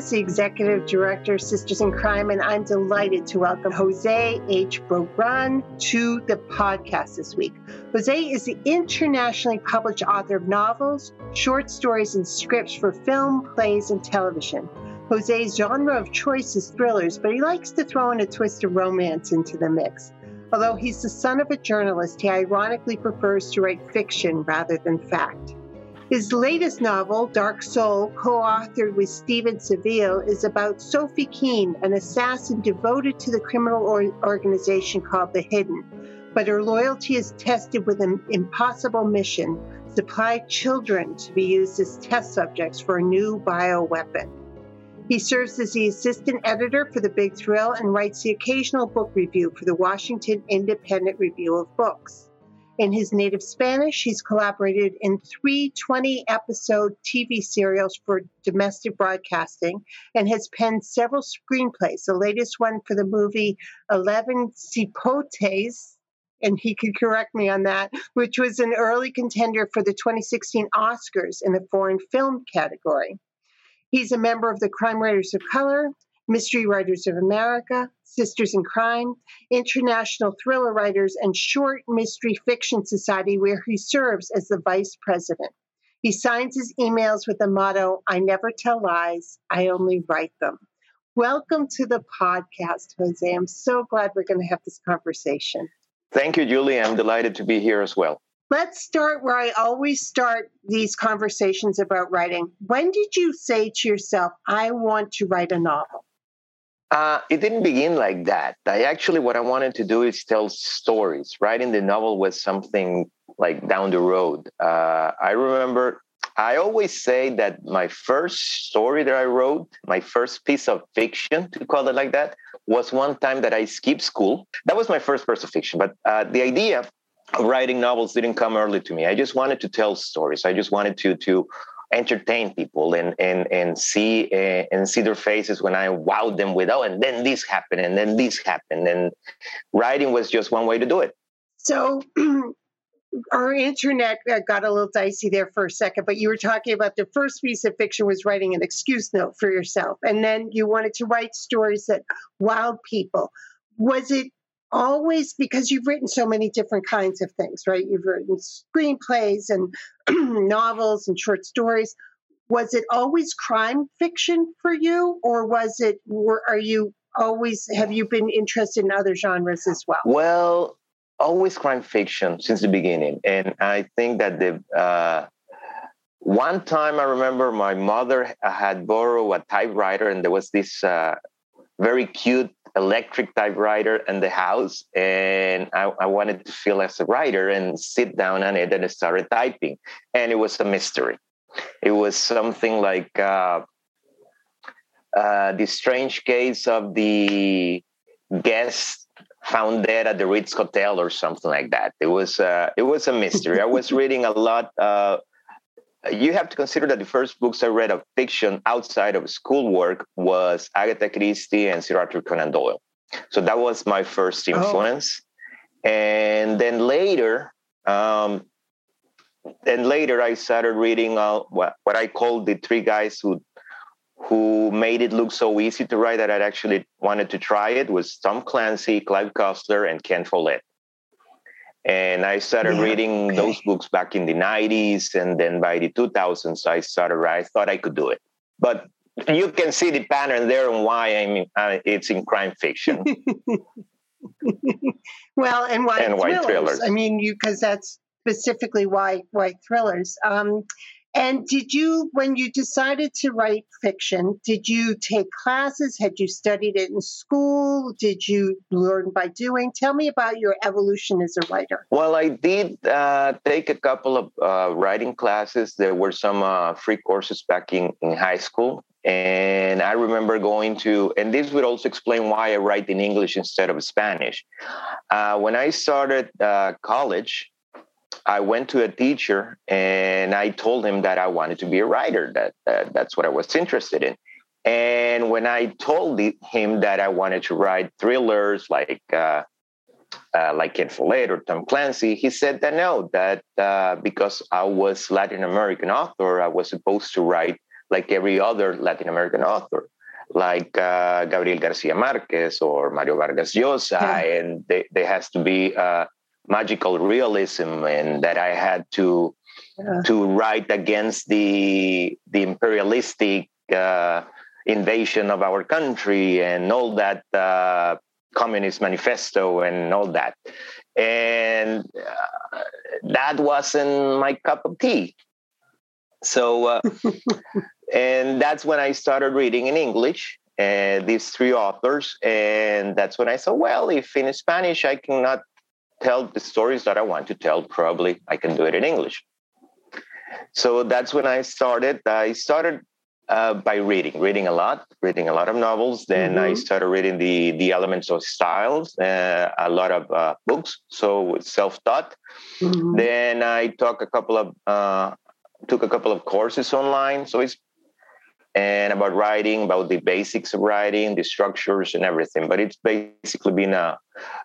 Hennrikus, the Executive Director, of Sisters in Crime, and I'm delighted to welcome Jose H. Bogran to the podcast this week. Jose is the internationally published author of novels, short stories, and scripts for film, plays, and television. Jose's genre of choice is thrillers, but he likes to throw in a twist of romance into the mix. Although he's the son of a journalist, he ironically prefers to write fiction rather than fact. His latest novel, Dark Soul, co authored with Steven Savile, is about Sophie Keane, an assassin devoted to the criminal or- organization called The Hidden. But her loyalty is tested with an impossible mission supply children to be used as test subjects for a new bioweapon. He serves as the assistant editor for The Big Thrill and writes the occasional book review for the Washington Independent Review of Books. In his native Spanish, he's collaborated in three 20 episode TV serials for domestic broadcasting and has penned several screenplays, the latest one for the movie Eleven Cipotes, and he could correct me on that, which was an early contender for the 2016 Oscars in the foreign film category. He's a member of the Crime Writers of Color, Mystery Writers of America, Sisters in Crime, International Thriller Writers, and Short Mystery Fiction Society, where he serves as the vice president. He signs his emails with the motto I never tell lies, I only write them. Welcome to the podcast, Jose. I'm so glad we're going to have this conversation. Thank you, Julie. I'm delighted to be here as well. Let's start where I always start these conversations about writing. When did you say to yourself, I want to write a novel? Uh, it didn't begin like that. I actually, what I wanted to do is tell stories. Writing the novel was something like down the road. Uh, I remember, I always say that my first story that I wrote, my first piece of fiction, to call it like that, was one time that I skipped school. That was my first piece of fiction. But uh, the idea of writing novels didn't come early to me. I just wanted to tell stories. I just wanted to to entertain people and and and see uh, and see their faces when I wowed them with oh and then this happened and then this happened and writing was just one way to do it. So our internet uh, got a little dicey there for a second, but you were talking about the first piece of fiction was writing an excuse note for yourself, and then you wanted to write stories that wowed people. Was it always because you've written so many different kinds of things, right? You've written screenplays and novels and short stories. Was it always crime fiction for you, or was it? Were, are you always have you been interested in other genres as well? Well, always crime fiction since the beginning, and I think that the. Uh, one time I remember my mother had borrowed a typewriter, and there was this uh, very cute electric typewriter in the house and I, I, wanted to feel as a writer and sit down on it and I started typing and it was a mystery it was something like uh, uh, the strange case of the guest found dead at the Ritz Hotel or something like that. It was uh, it was a mystery. I was reading a lot uh, you have to consider that the first books I read of fiction outside of schoolwork was Agatha Christie and Sir Arthur Conan Doyle. So that was my first oh. influence. Oh. And then later, um, and later I started reading uh, what, what I call the three guys who who made it look so easy to write that I actually wanted to try it was Tom Clancy, Clive Cussler, and Ken Follett and I started yeah, reading okay. those books back in the 90s. And then by the 2000s, I started, I thought I could do it. But you can see the pattern there and why I mean, uh, it's in crime fiction. well, and why and thrillers. thrillers. I mean, you because that's specifically why why thrillers. Um, And did you, when you decided to write fiction, did you take classes? Had you studied it in school? Did you learn by doing? Tell me about your evolution as a writer. Well, I did uh, take a couple of uh, writing classes. There were some uh, free courses back in, in high school. And I remember going to, and this would also explain why I write in English instead of Spanish. Uh, when I started uh, college, I went to a teacher and I told him that I wanted to be a writer. That, that that's what I was interested in. And when I told him that I wanted to write thrillers like uh, uh, like Ken Follett or Tom Clancy, he said that no, that uh, because I was Latin American author, I was supposed to write like every other Latin American author, like uh, Gabriel Garcia Marquez or Mario Vargas Llosa, yeah. and they, there has to be uh, magical realism and that I had to yeah. to write against the the imperialistic uh, invasion of our country and all that uh, communist manifesto and all that. And uh, that wasn't my cup of tea. So uh, and that's when i started reading in english and uh, these three authors. And that's when i said well if in spanish i cannot tell the stories that I want to tell, probably I can do it in English. So that's when I started. I started uh, by reading, reading a lot, reading a lot of novels. Then mm-hmm. I started reading the the elements of styles, uh, a lot of uh, books, so self taught. Mm-hmm. Then I took a couple of uh, took a couple of courses online. So it's and about writing, about the basics of writing, the structures and everything. But it's basically been a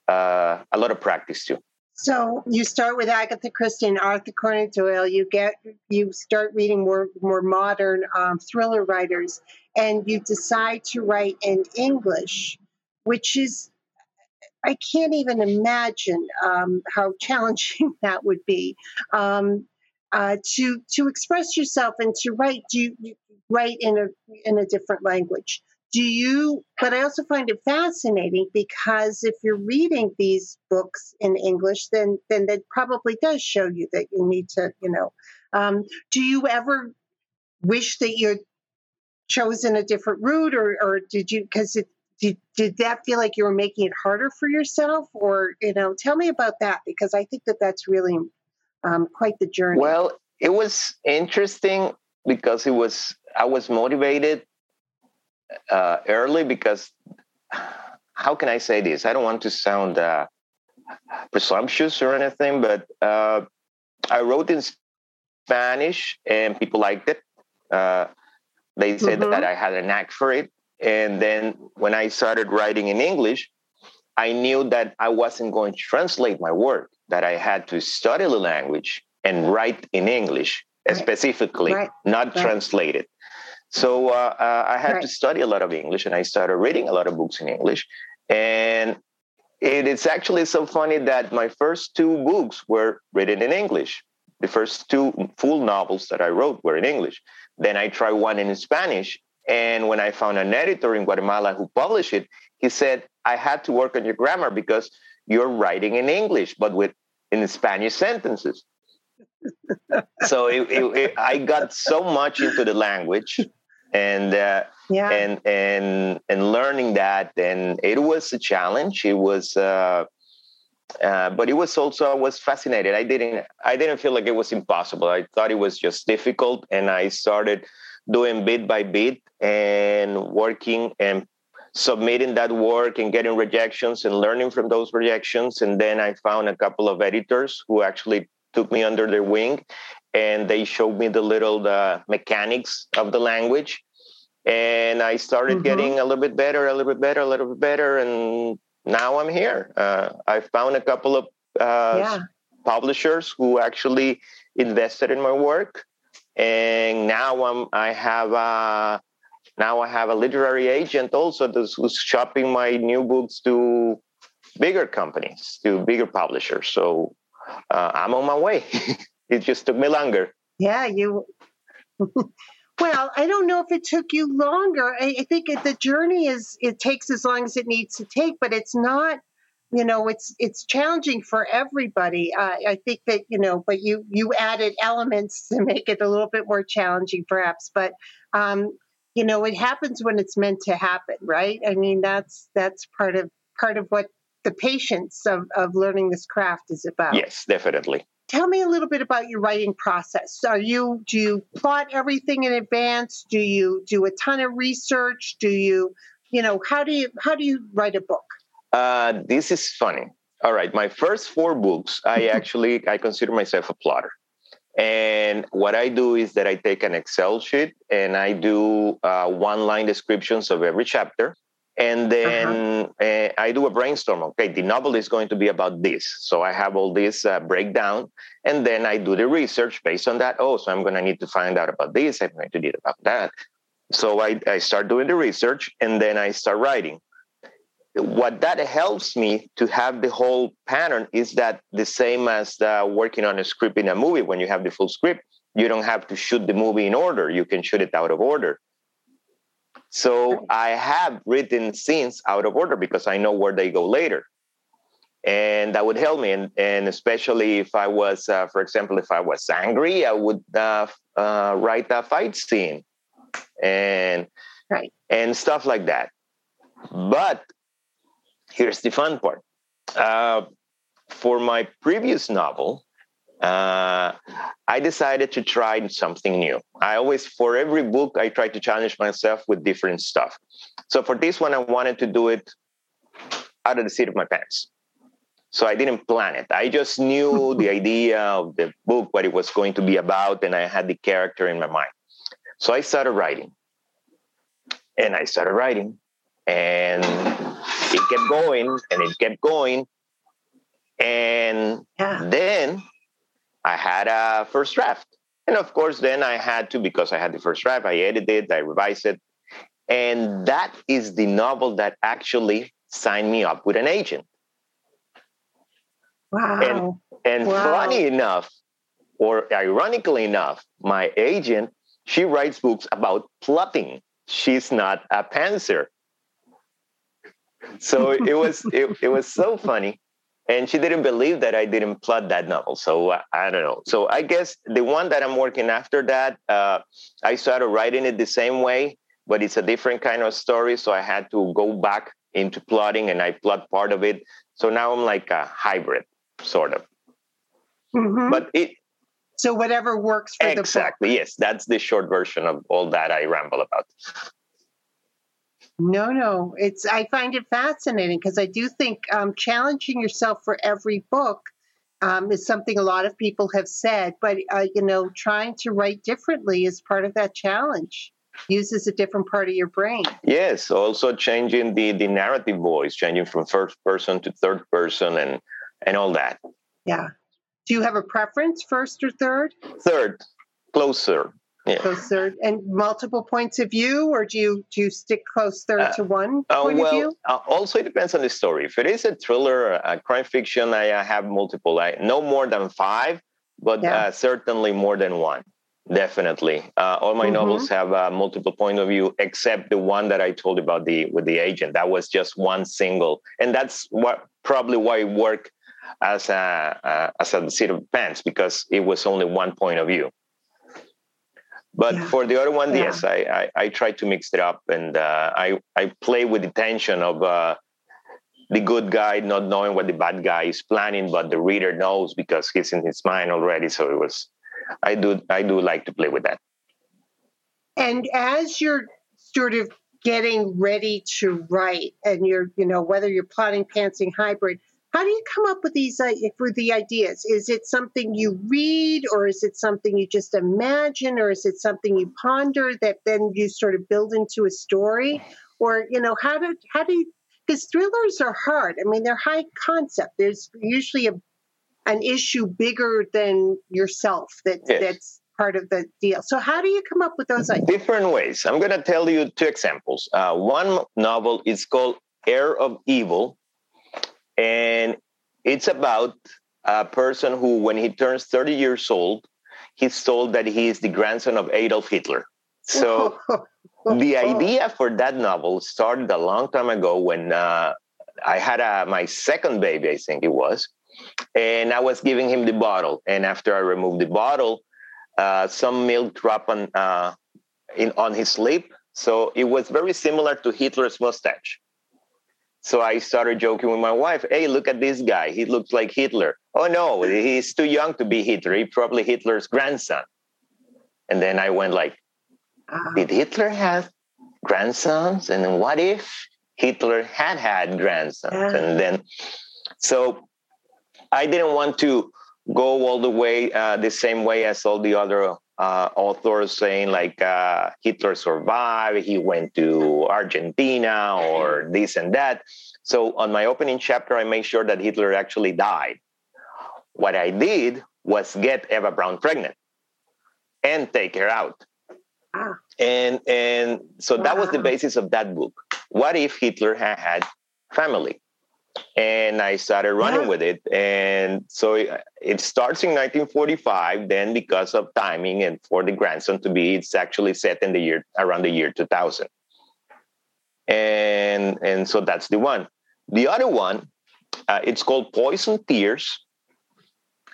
uh, a lot of practice too. So you start with Agatha Christie and Arthur Conan Doyle. You get you start reading more more modern um, thriller writers, and you decide to write in English, which is I can't even imagine um, how challenging that would be. Um, uh, to to express yourself and to write. Do you, write in a in a different language. Do you? But I also find it fascinating because if you're reading these books in English, then then that probably does show you that you need to, you know. Um, do you ever wish that you'd chosen a different route, or or did you? Because it did, did that feel like you were making it harder for yourself or you know tell me about that because i think that that's really um, quite the journey well it was interesting because it was I was motivated uh, early because how can I say this? I don't want to sound uh, presumptuous or anything, but uh, I wrote in Spanish and people liked it. Uh, they said mm-hmm. that I had a knack for it. And then when I started writing in English, I knew that I wasn't going to translate my work, that I had to study the language and write in English right. specifically, right. not right. translate it. So uh, uh, I had to study a lot of English, and I started reading a lot of books in English. And it is actually so funny that my first two books were written in English. The first two full novels that I wrote were in English. Then I tried one in Spanish, and when I found an editor in Guatemala who published it, he said I had to work on your grammar because you're writing in English, but with in Spanish sentences. So it, it, it, I got so much into the language and uh, yeah. and and and learning that and it was a challenge. It was uh, uh, but it was also I was fascinated. I didn't I didn't feel like it was impossible. I thought it was just difficult and I started doing bit by bit and working and submitting that work and getting rejections and learning from those rejections. And then I found a couple of editors who actually took me under their wing and they showed me the little the mechanics of the language and i started mm-hmm. getting a little bit better a little bit better a little bit better and now i'm here uh, i found a couple of uh, yeah. publishers who actually invested in my work and now i'm i have a now i have a literary agent also who's shopping my new books to bigger companies to bigger publishers so uh, i'm on my way it just took me longer. Yeah, you. well, I don't know if it took you longer. I, I think it, the journey is it takes as long as it needs to take, but it's not you know it's it's challenging for everybody uh, i think that you know but you you added elements to make it a little bit more challenging perhaps but um you know it happens when it's meant to happen right i mean that's that's part of part of what the patience of of learning this craft is about yes definitely tell me a little bit about your writing process are you do you plot everything in advance do you do a ton of research do you you know how do you how do you write a book uh, this is funny. All right, my first four books, I actually I consider myself a plotter. And what I do is that I take an Excel sheet and I do uh, one line descriptions of every chapter. And then uh-huh. uh, I do a brainstorm. Okay, the novel is going to be about this. So I have all this uh, breakdown. And then I do the research based on that. Oh, so I'm going to need to find out about this. I'm going to need about that. So I, I start doing the research and then I start writing what that helps me to have the whole pattern is that the same as uh, working on a script in a movie when you have the full script you don't have to shoot the movie in order you can shoot it out of order so i have written scenes out of order because i know where they go later and that would help me and, and especially if i was uh, for example if i was angry i would uh, uh write a fight scene and right. and stuff like that but here's the fun part. Uh, for my previous novel, uh, I decided to try something new. I always, for every book, I try to challenge myself with different stuff. So for this one, I wanted to do it out of the seat of my pants. So I didn't plan it. I just knew the idea of the book, what it was going to be about, and I had the character in my mind. So I started writing. And I started writing. And it kept going and it kept going. And yeah. then I had a first draft. And of course, then I had to, because I had the first draft, I edited, I revised it. And that is the novel that actually signed me up with an agent. Wow. And, and wow. funny enough, or ironically enough, my agent, she writes books about plotting. She's not a pantser so it was it, it was so funny and she didn't believe that i didn't plot that novel. So uh, i don't know. So i guess the one that i'm working after that uh, i started writing it the same way but it's a different kind of story. So i had to go back into plotting and i plot part of it. So now i'm like a hybrid sort of. Mm-hmm. but it so whatever works for the exactly. Yes that's the short version of all that i ramble about no, no. It's I find it fascinating because I do think um, challenging yourself for every book um, is something a lot of people have said. But uh, you know, trying to write differently is part of that challenge. Uses a different part of your brain. Yes, also changing the the narrative voice, changing from first person to third person, and and all that. Yeah. Do you have a preference, first or third? Third, closer yeah. close third and multiple points of view or do you do you stick close third uh, to one uh, point well, of view uh, also it depends on the story if it is a thriller a crime fiction i have multiple i no more than five but yeah. Uh, certainly more than one definitely uh, all my mm-hmm. novels have a multiple point of view except the one that i told you about the with the agent that was just one single and that's what probably why it worked as a uh, as a seat of pants because it was only one point of view but yeah. for the other one, yeah. yes, I, I, I try to mix it up and uh, I I play with the tension of uh, the good guy not knowing what the bad guy is planning, but the reader knows because he's in his mind already. So it was I do I do like to play with that. And as you're sort of getting ready to write, and you're you know whether you're plotting pantsing hybrid how do you come up with these uh, for the ideas? Is it something you read, or is it something you just imagine, or is it something you ponder that then you sort of build into a story? Or you know, how do how do you? Because thrillers are hard. I mean, they're high concept. There's usually a an issue bigger than yourself that yes. that's part of the deal. So, how do you come up with those ideas? Different ways. I'm going to tell you two examples. Uh, one novel is called Heir of Evil and it's about a person who, when he turns 30 years old, he's told that he is the grandson of Adolf Hitler. So the idea for that novel started a long time ago when uh, I had a, my second baby, I think it was, and I was giving him the bottle. And after I removed the bottle, uh, some milk dropped on uh, in on his lip. So it was very similar to Hitler's mustache. So I started joking with my wife, hey, look at this guy. He looks like Hitler. Oh, no, he's too young to be Hitler. He's probably Hitler's grandson. And then I went like, uh-huh. did Hitler have grandsons? And what if Hitler had had grandsons? Yeah. And then, so I didn't want to go all the way uh, the same way as all the other uh, authors saying like uh, Hitler survived, he went to Argentina or this and that. So on my opening chapter, I made sure that Hitler actually died. What I did was get Eva Braun pregnant and take her out. Ah. And and so wow. that was the basis of that book. What if Hitler had had family? And I started running yeah. with it. And so it, it, starts in 1945. Then, because of timing and for the grandson to be, it's actually set in the year around the year 2000. And and so that's the one. The other one, uh, it's called Poison Tears.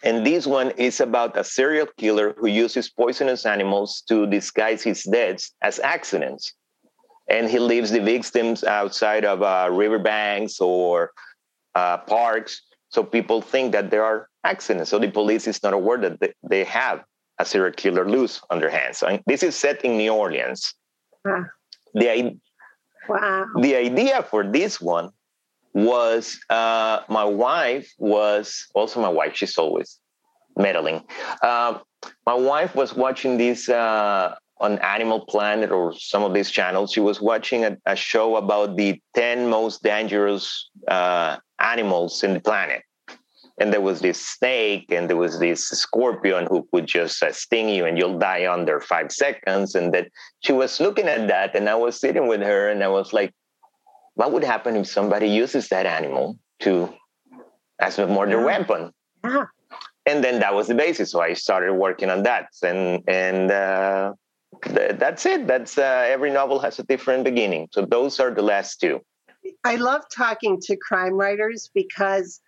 And this one is about a serial killer who uses poisonous animals to disguise his deaths as accidents. And he leaves the victims outside of uh, riverbanks or uh, parks. So people think that there are accidents. So the police is not aware that they, have a serial killer loose on their hands. And this is set in New Orleans. Huh. The, wow. the idea for this one was uh, my wife was also my wife. She's always meddling. Uh, my wife was watching this uh, on Animal Planet or some of these channels. She was watching a, a show about the 10 most dangerous uh, animals in the planet. And there was this snake and there was this scorpion who could just uh, sting you and you'll die under five seconds. And that she was looking at that and I was sitting with her and I was like, what would happen if somebody uses that animal to as a murder yeah. weapon? Yeah. And then that was the basis. So I started working on that. And, and, uh, th- that's it. That's uh, every novel has a different beginning. So those are the last two. I love talking to crime writers because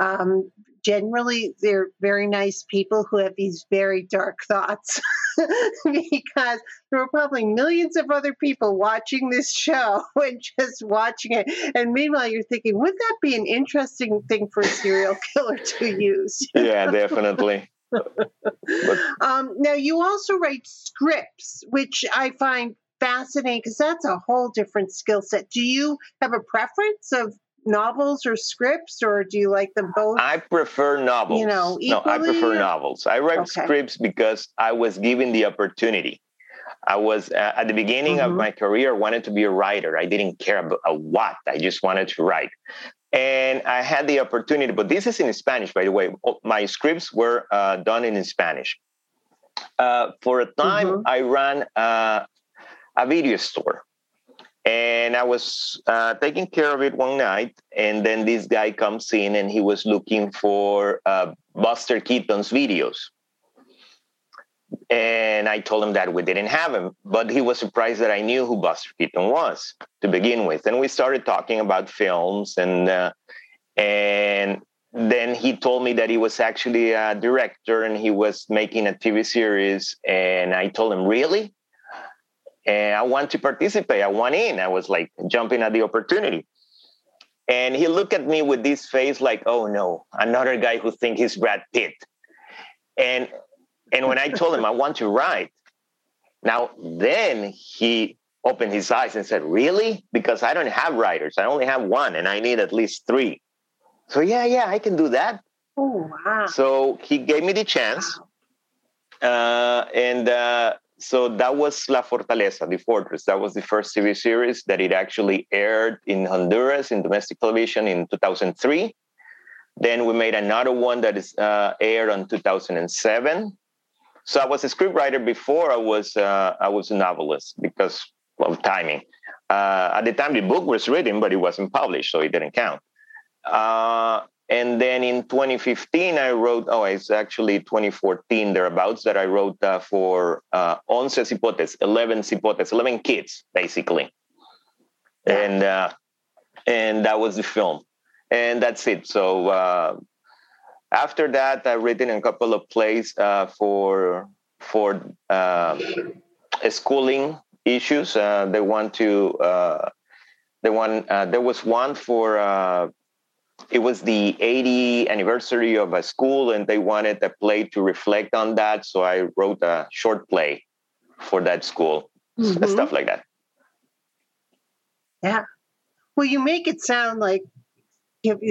um, generally they're very nice people who have these very dark thoughts because there are probably millions of other people watching this show and just watching it and meanwhile you're thinking would that be an interesting thing for a serial killer to use yeah definitely um, now, you also write scripts, which I find fascinating because that's a whole different skill set. Do you have a preference of novels or scripts, or do you like them both? I prefer novels. You know, equally? no, I prefer novels. I write okay. scripts because I was given the opportunity. I was uh, at the beginning mm-hmm. of my career wanted to be a writer. I didn't care about what. I just wanted to write. And I had the opportunity, but this is in Spanish, by the way. My scripts were uh, done in Spanish. Uh, for a time, mm-hmm. I ran uh, a video store. And I was uh, taking care of it one night. And then this guy comes in and he was looking for uh, Buster Keaton's videos. And I told him that we didn't have him, but he was surprised that I knew who Buster Keaton was to begin with. And we started talking about films, and uh, and then he told me that he was actually a director and he was making a TV series. And I told him, really? And I want to participate. I want in. I was like jumping at the opportunity. And he looked at me with this face like, oh no, another guy who thinks he's Brad Pitt. And and when I told him I want to write, now then he opened his eyes and said, Really? Because I don't have writers. I only have one and I need at least three. So, yeah, yeah, I can do that. Oh, wow. So he gave me the chance. Uh, and uh, so that was La Fortaleza, the fortress. That was the first TV series that it actually aired in Honduras in domestic television in 2003. Then we made another one that is uh, aired on 2007 so I was a scriptwriter before I was uh, I was a novelist because of timing. Uh, at the time, the book was written, but it wasn't published, so it didn't count. Uh, and then in 2015, I wrote. Oh, it's actually 2014 thereabouts that I wrote uh, for uh, Once Cipotes, 11 cipotes, 11 kids, basically. And uh, and that was the film, and that's it. So uh, after that, I've written a couple of plays uh, for for uh, schooling issues. Uh, they want to. Uh, they want. Uh, there was one for. Uh, it was the 80 anniversary of a school, and they wanted a play to reflect on that. So I wrote a short play for that school, mm-hmm. stuff like that. Yeah. Well, you make it sound like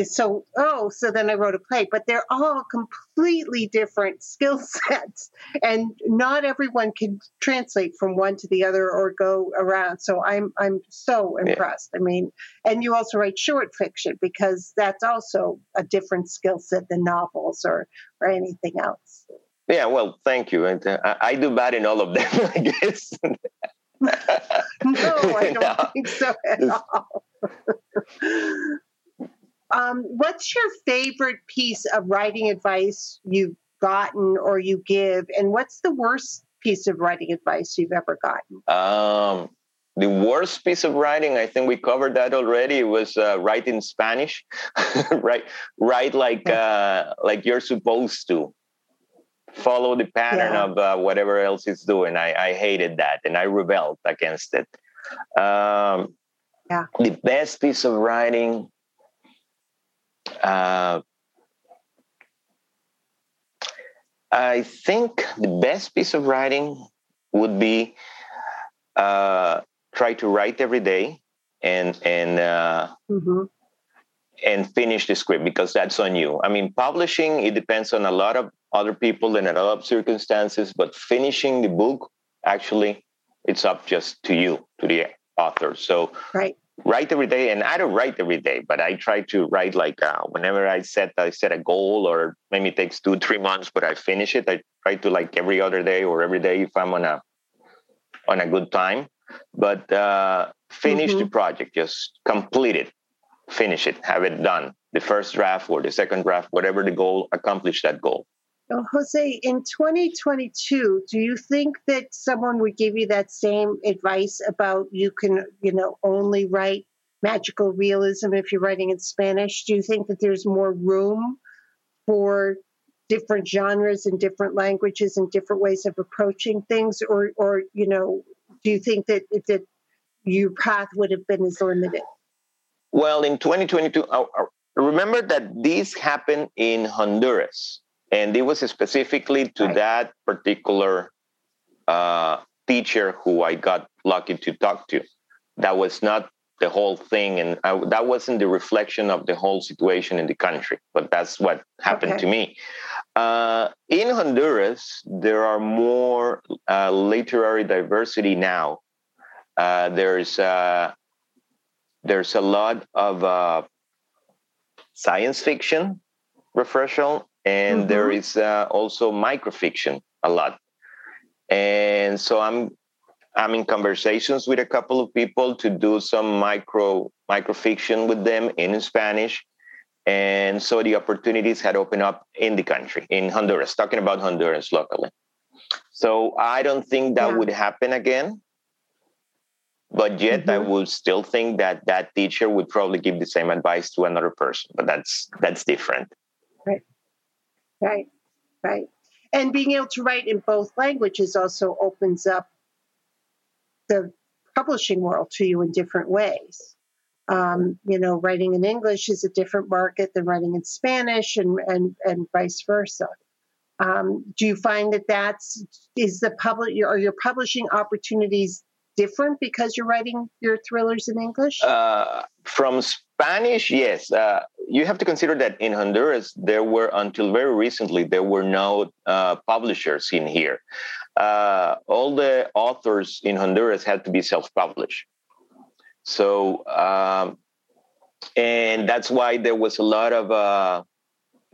so oh so then i wrote a play but they're all completely different skill sets and not everyone can translate from one to the other or go around so i'm i'm so impressed yeah. i mean and you also write short fiction because that's also a different skill set than novels or or anything else yeah well thank you and uh, I, do bad in all of them i guess no i don't no. think so at all um, what's your favorite piece of writing advice you've gotten or you give, and what's the worst piece of writing advice you've ever gotten? Um, the worst piece of writing, I think we covered that already, was uh, write in Spanish. write, write like uh, like you're supposed to. Follow the pattern yeah. of uh, whatever else is doing. I, I hated that, and I rebelled against it. Um, yeah. The best piece of writing, uh, I think the best piece of writing would be uh, try to write every day and and uh, mm-hmm. and finish the script because that's on you. I mean, publishing it depends on a lot of other people and a lot of circumstances, but finishing the book actually it's up just to you, to the author. So right write every day and i don't write every day but i try to write like uh, whenever i set i set a goal or maybe it takes two three months but i finish it i try to like every other day or every day if i'm on a on a good time. But uh finish mm-hmm. the project just complete it finish it have it done. The first draft or the second draft whatever the goal accomplish that goal Jose, in 2022, do you think that someone would give you that same advice about you can, you know, only write magical realism if you're writing in Spanish? Do you think that there's more room for different genres and different languages and different ways of approaching things, or, or you know, do you think that that your path would have been as limited? Well, in 2022, remember that this happened in Honduras and it was specifically to right. that particular uh, teacher who I got lucky to talk to. That was not the whole thing, and I, that wasn't the reflection of the whole situation in the country. But that's what happened okay. to me. Uh, in Honduras, there are more uh, literary diversity now. Uh, there's uh, there's a lot of uh, science fiction refreshal and mm-hmm. there is uh, also microfiction a lot and so i'm i'm in conversations with a couple of people to do some micro microfiction with them in spanish and so the opportunities had opened up in the country in honduras talking about honduras locally so i don't think that yeah. would happen again but yet mm-hmm. i would still think that that teacher would probably give the same advice to another person but that's that's different right Right, right. And being able to write in both languages also opens up the publishing world to you in different ways. Um, you know, writing in English is a different market than writing in Spanish, and and and vice versa. Um, do you find that that's is the public or your publishing opportunities different because you're writing your thrillers in English? Uh, from Spanish, yes. Uh, you have to consider that in Honduras, there were, until very recently, there were no uh, publishers in here. Uh, all the authors in Honduras had to be self published. So, um, and that's why there was a lot of uh,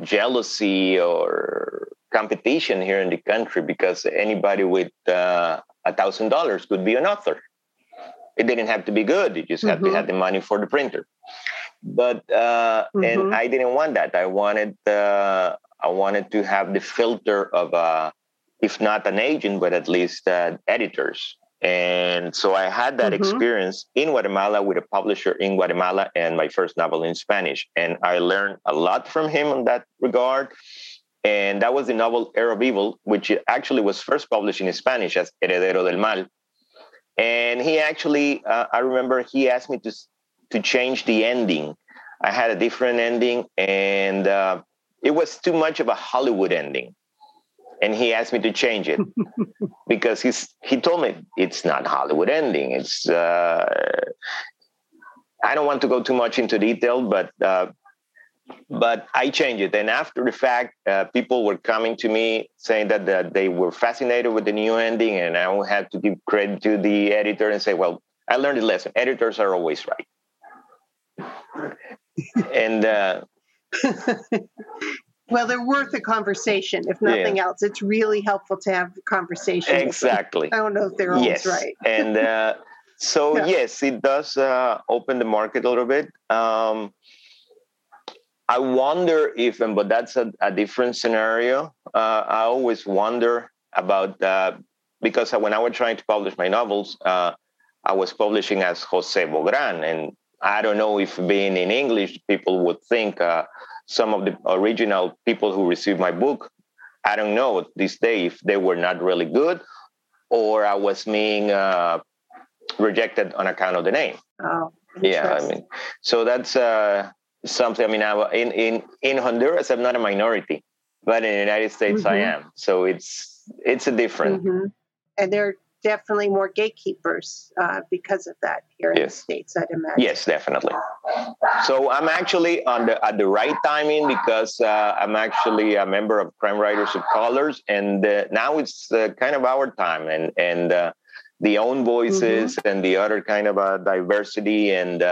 jealousy or competition here in the country because anybody with uh, a thousand dollars could be an author. It didn't have to be good; you just mm-hmm. had to have the money for the printer but uh, mm-hmm. and I didn't want that. I wanted uh, I wanted to have the filter of uh, if not an agent, but at least uh, editors And so I had that mm-hmm. experience in Guatemala with a publisher in Guatemala and my first novel in Spanish. And I learned a lot from him in that regard. And that was the novel Heir of Evil, which actually was first published in Spanish as Heredero del Mal. And he actually, uh, I remember he asked me to, to change the ending. I had a different ending, and uh, it was too much of a Hollywood ending and he asked me to change it because he's he told me it's not Hollywood ending. It's uh, I don't want to go too much into detail, but uh, but I changed it. And after the fact, uh, people were coming to me saying that, that they were fascinated with the new ending, and I had to give credit to the editor and say, "Well, I learned a lesson. Editors are always right." and uh, Well, they're worth a conversation, if nothing yeah. else. It's really helpful to have a conversation. Exactly. I don't know if they're always right. and uh, so, yeah. yes, it does uh, open the market a little bit. Um, I wonder if, and but that's a, a different scenario. Uh, I always wonder about uh, because when I was trying to publish my novels, uh, I was publishing as Jose Bogran, and I don't know if being in English, people would think uh, some of the original people who received my book, I don't know this day if they were not really good or I was being uh, rejected on account of the name. Oh, yeah. I mean, so that's uh, something. I mean, I, in in in Honduras, I'm not a minority, but in the United States, mm-hmm. I am. So it's it's a different. Mm-hmm. And there are definitely more gatekeepers uh, because of that here in the states. I'd imagine. Yes, definitely. So I'm actually on the at the right timing because uh, I'm actually a member of Crime Writers of Colors, and uh, now it's uh, kind of our time, and and uh, the own voices mm-hmm. and the other kind of uh, diversity and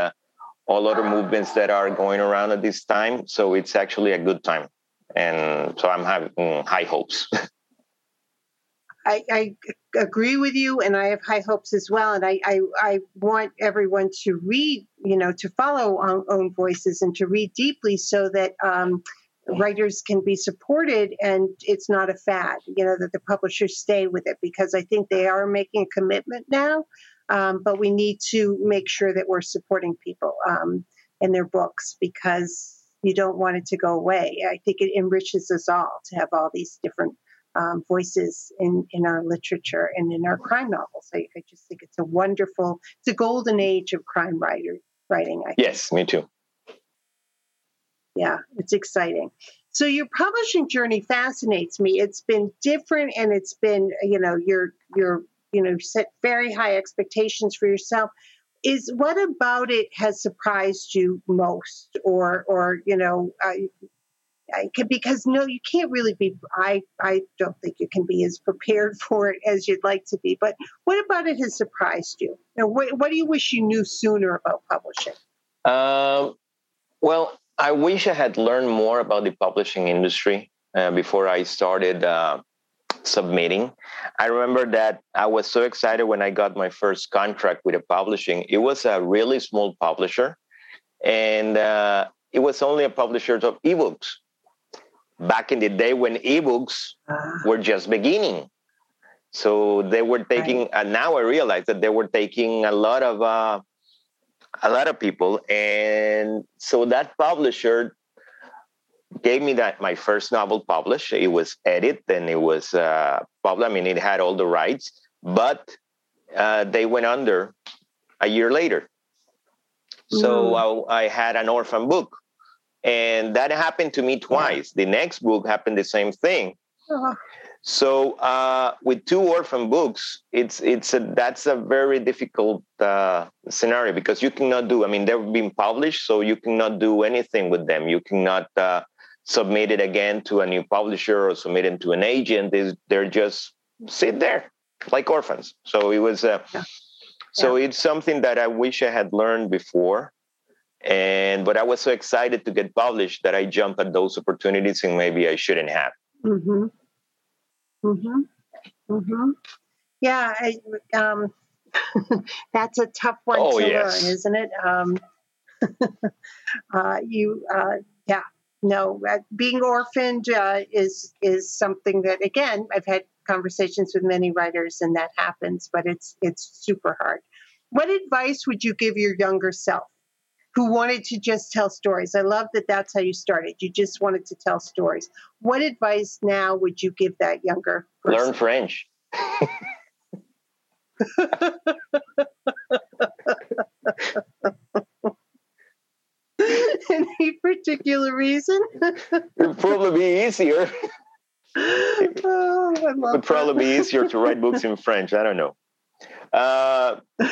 all other movements that are going around at this time. So it's actually a good time, and so I'm having high hopes. I, I, agree with you, and I have high hopes as well. And I, I, I want everyone to read, you know, to follow own, own voices and to read deeply, so that um, writers can be supported and it's not a fad. You know, that the publishers stay with it because I think they are making a commitment now. Um, but we need to make sure that we're supporting people um, in their books because you don't want it to go away. I think it enriches us all to have all these different um, voices in, in our literature and in our crime novels. I, I, just think it's a wonderful, it's a golden age of crime writer, writing. I yes, me too. Yeah, it's exciting. So your publishing journey fascinates me. It's been different, and it's been you know you're you're you know set very high expectations for yourself. Is what about it has surprised you most, or or you know I, uh, because no, you can't really be. I I don't think you can be as prepared for it as you'd like to be. But what about it has surprised you? what, what do you wish you knew sooner about publishing? Um, well, I wish I had learned more about the publishing industry uh, before I started uh, submitting. I remember that I was so excited when I got my first contract with a publishing. It was a really small publisher, and uh, it was only a publisher of ebooks back in the day when ebooks uh, were just beginning. So they were taking, right. and now I realize that they were taking a lot of uh, a lot of people, and so that publisher gave me that my first novel published. It was edited and it was uh, published. I mean, it had all the rights, but uh, they went under a year later. So mm. I, I had an orphan book and that happened to me twice. The next book happened the same thing. Uh-huh. So uh, with two orphan books, it's it's a, that's a very difficult uh, scenario because you cannot do. I mean, they've been published, so you cannot do anything with them. You cannot uh, submit it again to a new publisher or submit it to an agent. They, they're just sit there like orphans. So it was. Uh, yeah. So yeah. it's something that I wish I had learned before and but i was so excited to get published that i jumped at those opportunities and maybe i shouldn't have mm-hmm. Mm-hmm. Mm-hmm. yeah I, um, that's a tough one oh, to yes. learn isn't it um, uh, you uh, yeah no uh, being orphaned uh, is is something that again i've had conversations with many writers, and that happens, but it's it's super hard. What advice would you give your younger self who wanted to just tell stories? I love that that's how you started. You just wanted to tell stories. What advice now would you give that younger person? Learn French. Any particular reason? It'd probably be easier. Oh, it would probably be easier to write books in French. I don't know. Uh,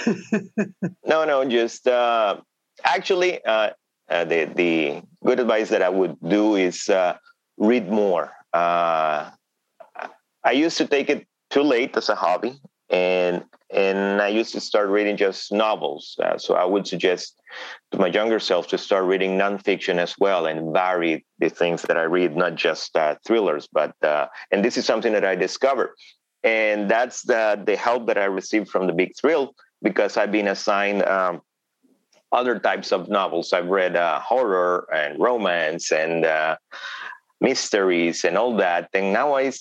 no, no, just uh, actually, uh, uh, the the good advice that I would do is uh, read more. Uh, I used to take it too late as a hobby, and and I used to start reading just novels. Uh, so I would suggest to my younger self to start reading nonfiction as well and vary the things that I read, not just uh, thrillers. But uh, and this is something that I discovered, and that's the the help that I received from the Big Thrill because I've been assigned. Um, other types of novels. I've read uh, horror and romance and uh, mysteries and all that. And now I,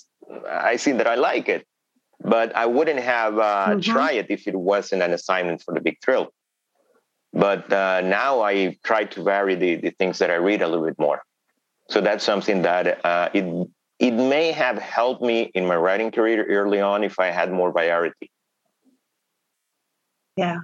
I see that I like it but I wouldn't have uh, mm-hmm. tried it if it wasn't an assignment for the Big Thrill. But uh, now I try to vary the, the things that I read a little bit more. So that's something that uh, it it may have helped me in my writing career early on if I had more variety. Yeah,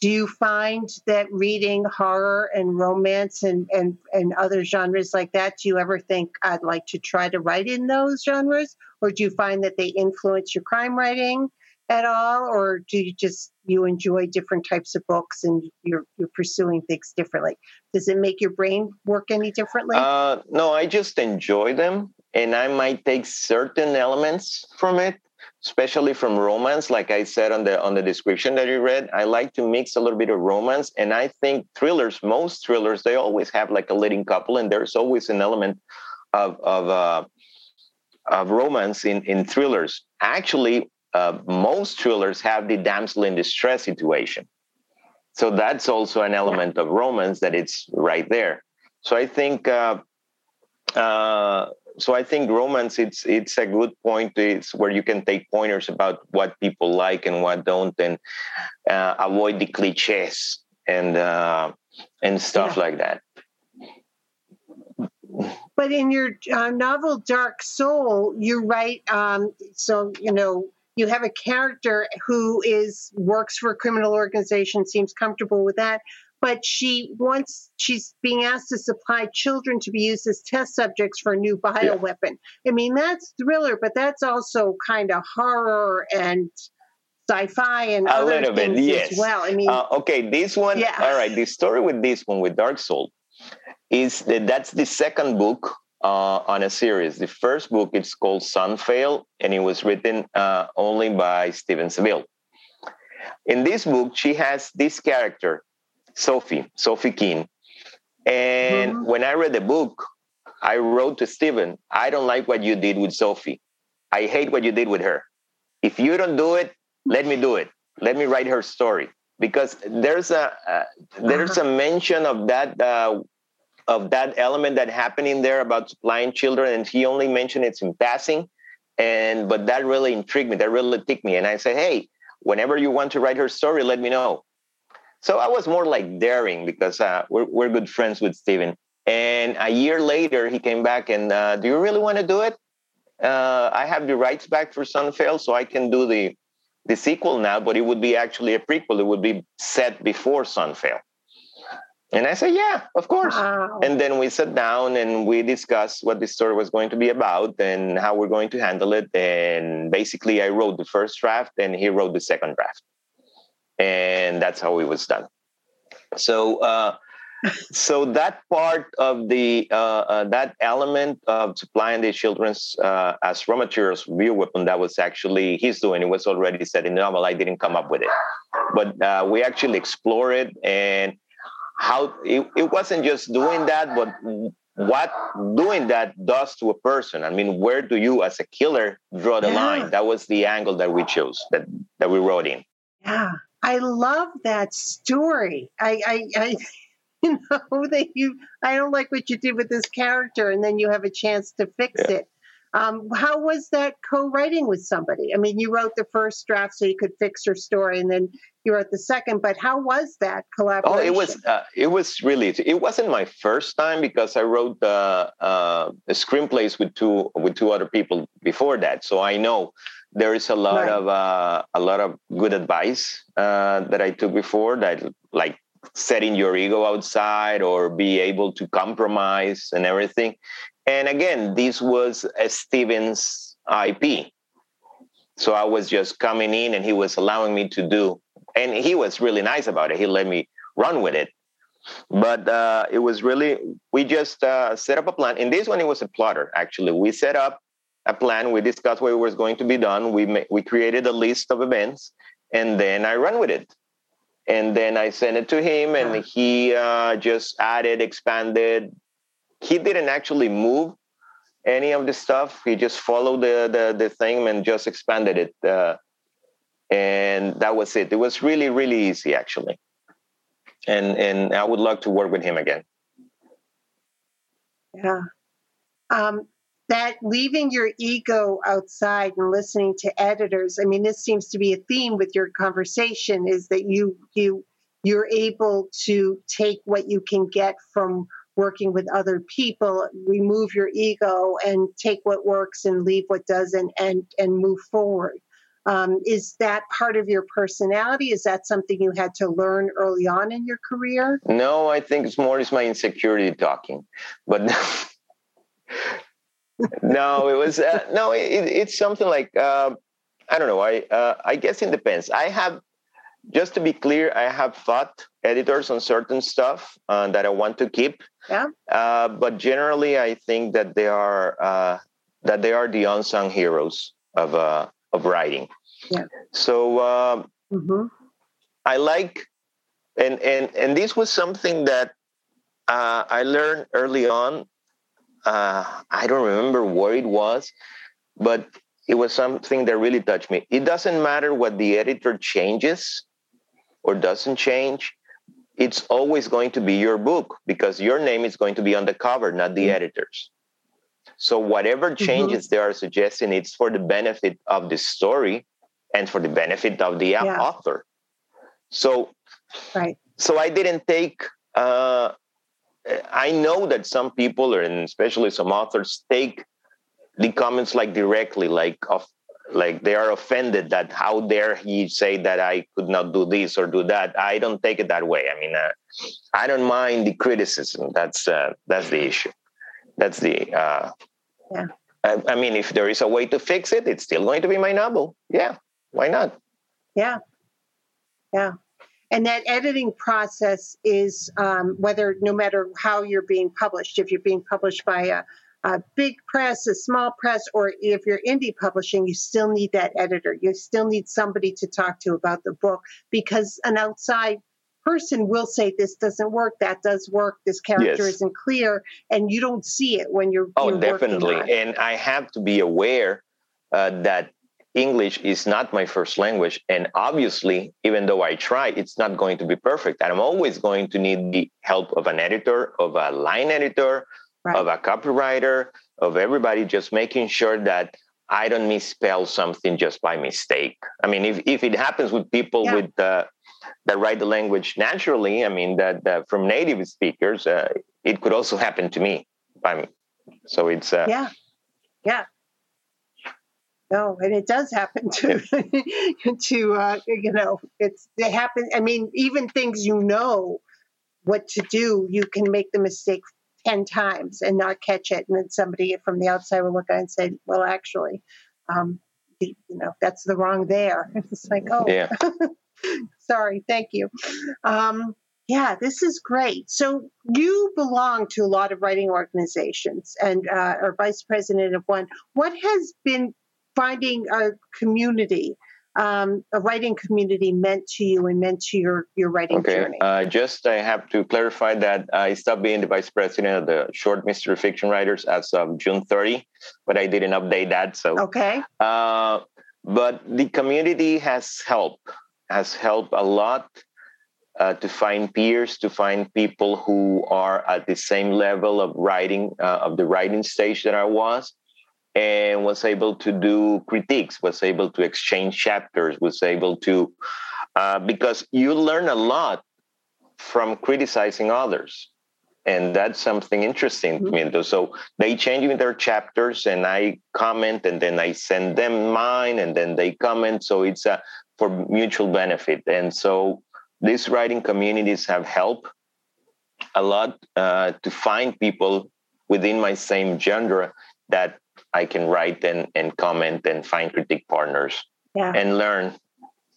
do you find that reading horror and romance and, and, and other genres like that, do you ever think I'd like to try to write in those genres? Or do you find that they influence your crime writing at all? Or do you just you enjoy different types of books and you're you're pursuing things differently? Does it make your brain work any differently? Uh, no, I just enjoy them and I might take certain elements from it especially from romance like i said on the on the description that you read i like to mix a little bit of romance and i think thrillers most thrillers they always have like a leading couple and there's always an element of of uh, of romance in in thrillers. Actually uh, most thrillers have the damsel in distress situation. So that's also an element of romance that it's right there. So i think uh, uh, so I think romance it's it's a good point. It's where you can take pointers about what people like and what don't, and uh, avoid the cliches and uh, and stuff yeah. like that. But in your uh, novel Dark Soul, you write um, so you know you have a character who is works for a criminal organization, seems comfortable with that, but she wants she's being asked to supply children to be used as test subjects for a new bioweapon. Yeah. I mean, that's thriller, but that's also kind of horror and sci-fi and a little bit, yes. as well. I mean, uh, okay, this one. Yeah. All right, the story with this one with Dark Soul is that that's the second book uh, on a series. The first book it's called Sunfail, and it was written uh, only by Steven Savile. In this book, she has this character Sophie, Sophie Keane. And mm-hmm. when I read the book, I wrote to Steven, I don't like what you did with Sophie. I hate what you did with her. If you don't do it, let me do it. Let me write her story because there's a uh, there's uh-huh. a mention of that uh, of that element that happened in there about supplying children, and he only mentioned it in passing. And but that really intrigued me. That really ticked me. And I said, hey, whenever you want to write her story, let me know. So I was more like daring because uh, we're, we're good friends with Steven. And a year later, he came back and, uh, do you really want to do it? Uh, I have the rights back for Sunfail, so I can do the the sequel now, but it would be actually a prequel. It would be set before Sunfail. And I said, yeah, of course. Wow. And then we sat down and we discussed what the story was going to be about and how we're going to handle it. And basically, I wrote the first draft and he wrote the second draft and that's how it was done. So, uh, so that part of the uh, uh, that element of supplying the children's uh, as raw materials real weapon that was actually he's doing. It was already said in the novel. I didn't come up with it, but uh, we actually explore it and how it, it wasn't just doing that, but what doing that does to a person. I mean, where do you, as a killer, draw the yeah. line? That was the angle that we chose that that we wrote in. Yeah. I love that story. I, I, I you know that you I don't like what you did with this character, and then you have a chance to fix yeah. it. Um, how was that co-writing with somebody? I mean, you wrote the first draft so you could fix her story, and then you wrote the second. But how was that collaboration? Oh, it was uh, it was really it wasn't my first time because I wrote uh, uh, screenplays with two with two other people before that, so I know there is a lot right. of uh, a lot of good advice uh, that I took before that like setting your ego outside or be able to compromise and everything. And again, this was a Stevens IP. So I was just coming in and he was allowing me to do, and he was really nice about it. He let me run with it. But uh, it was really, we just uh, set up a plan. In this one, it was a plotter, actually. We set up a plan. We discussed what was going to be done. We, ma- we created a list of events, and then I run with it and then I sent it to him, and he uh, just added, expanded. He didn't actually move any of the stuff. He just followed the the, the thing and just expanded it, uh, and that was it. It was really really easy actually, and and I would love to work with him again. Yeah. Um, that leaving your ego outside and listening to editors i mean this seems to be a theme with your conversation is that you you you're able to take what you can get from working with other people remove your ego and take what works and leave what doesn't and and move forward. Um, is that part of your personality? Is that something you had to learn early on in your career? No i think it's more is my insecurity talking but no, it was uh, no. It, it's something like uh, I don't know. I uh, I guess it depends. I have just to be clear. I have thought editors on certain stuff uh, that I want to keep. Yeah. Uh, but generally, I think that they are uh, that they are the unsung heroes of of writing. Yeah. So um, mm-hmm. I like, and and and this was something that I learned early on uh, I don't remember where it was, but it was something that really touched me. It doesn't matter what the editor changes or doesn't change. It's always going to be your book because your name is going to be on the cover, not the mm-hmm. editor's. So whatever mm-hmm. changes mm-hmm. they are suggesting, it's for the benefit of the story and for the benefit of the yeah. author. So, right. So I didn't take uh, I know that some people, and especially some authors, take the comments like directly, like of like they are offended that how dare he say that I could not do this or do that. I don't take it that way. I mean, uh, I don't mind the criticism. That's uh, that's the issue. That's the uh, yeah. I, I mean, if there is a way to fix it, it's still going to be my novel. Yeah, why not? Yeah, yeah. And that editing process is um, whether, no matter how you're being published, if you're being published by a, a big press, a small press, or if you're indie publishing, you still need that editor. You still need somebody to talk to about the book because an outside person will say this doesn't work that does work this character yes. isn't clear and you don't see it when you're oh you're definitely and i have to be aware uh, that English is not my first language. And obviously, even though I try, it's not going to be perfect. And I'm always going to need the help of an editor, of a line editor, right. of a copywriter, of everybody just making sure that I don't misspell something just by mistake. I mean, if, if it happens with people yeah. with uh, that write the language naturally, I mean, that, that from native speakers, uh, it could also happen to me. I'm, so it's uh, yeah, yeah. No, and it does happen to to uh, you know it's it happens. I mean, even things you know what to do, you can make the mistake ten times and not catch it, and then somebody from the outside will look at it and say, "Well, actually, um, you, you know, that's the wrong there." It's like, oh, yeah. sorry, thank you. Um, yeah, this is great. So you belong to a lot of writing organizations and uh, are vice president of one. What has been finding a community, um, a writing community meant to you and meant to your, your writing okay. journey? Uh, just I have to clarify that I stopped being the vice president of the short mystery fiction writers as of June 30, but I didn't update that. So okay. Uh, but the community has helped has helped a lot uh, to find peers, to find people who are at the same level of writing uh, of the writing stage that I was and was able to do critiques, was able to exchange chapters, was able to, uh, because you learn a lot from criticizing others. And that's something interesting to me. So they change their chapters, and I comment, and then I send them mine, and then they comment. So it's a, for mutual benefit. And so these writing communities have helped a lot uh, to find people within my same genre that I can write and, and comment and find critique partners yeah. and learn.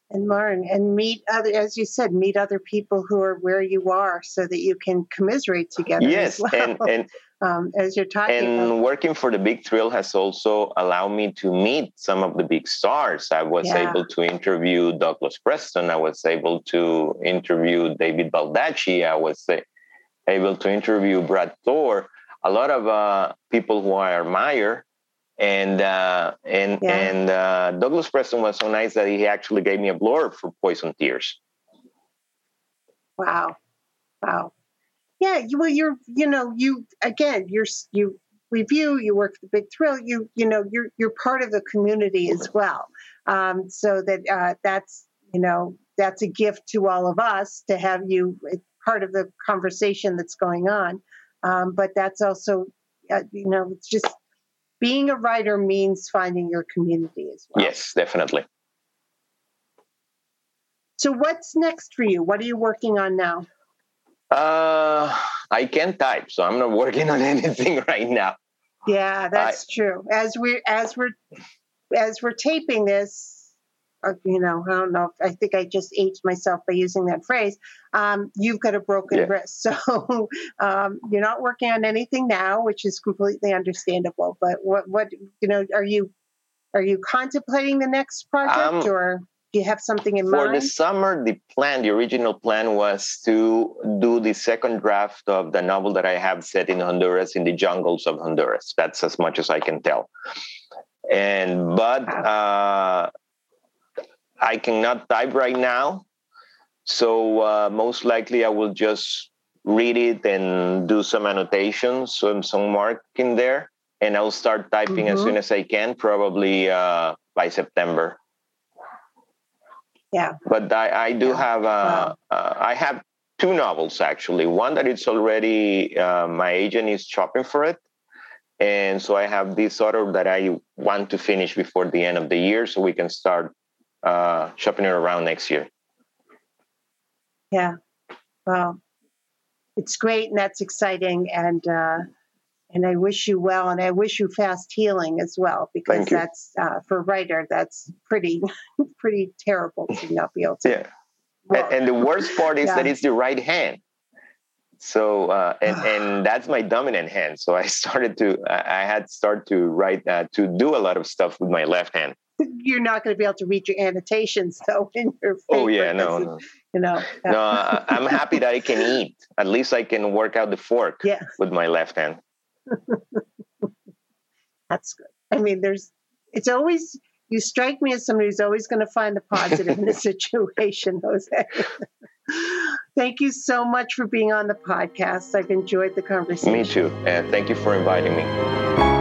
And learn and meet other, as you said, meet other people who are where you are so that you can commiserate together. Yes. Well. And, and um, as you're talking and about. working for the big thrill has also allowed me to meet some of the big stars i was yeah. able to interview douglas preston i was able to interview david baldacci i was able to interview brad thor a lot of uh, people who i admire and uh, and yeah. and uh, douglas preston was so nice that he actually gave me a blurb for poison tears. Wow. Wow. Yeah you, well you're you know you again you're you review you work for the big thrill you you know you're you're part of the community as well. Um, so that uh, that's you know that's a gift to all of us to have you part of the conversation that's going on. Um, but that's also uh, you know it's just being a writer means finding your community as well yes definitely so what's next for you what are you working on now uh, I can't type, so I'm not working on anything right now. Yeah, that's I, true. As we as we're as we're taping this, you know, I don't know. I think I just aged myself by using that phrase. Um, you've got a broken yeah. wrist, so um, you're not working on anything now, which is completely understandable. But what what you know, are you are you contemplating the next project um, or? Do you have something in for mind? For the summer, the plan, the original plan was to do the second draft of the novel that I have set in Honduras, in the jungles of Honduras. That's as much as I can tell. And but uh, I cannot type right now, so uh, most likely I will just read it and do some annotations, some some mark in there, and I'll start typing mm-hmm. as soon as I can, probably uh, by September yeah but i, I do yeah. have uh, wow. uh, i have two novels actually one that it's already uh, my agent is shopping for it and so i have this other that i want to finish before the end of the year so we can start uh, shopping it around next year yeah well it's great and that's exciting and uh, and I wish you well, and I wish you fast healing as well, because that's uh, for a writer that's pretty pretty terrible to not be able to. Yeah, and, and, the worst part is yeah. that it's the right hand. So uh, and and that's my dominant hand. So I started to I had started to write uh, to do a lot of stuff with my left hand. You're not going to be able to read your annotations though in your. Oh yeah, no, no. You know. no, uh, I'm happy that I can eat. At least I can work out the fork yeah. with my left hand. That's good. I mean, there's, it's always, you strike me as somebody who's always going to find the positive in the situation, Jose. thank you so much for being on the podcast. I've enjoyed the conversation. Me too. And thank you for inviting me.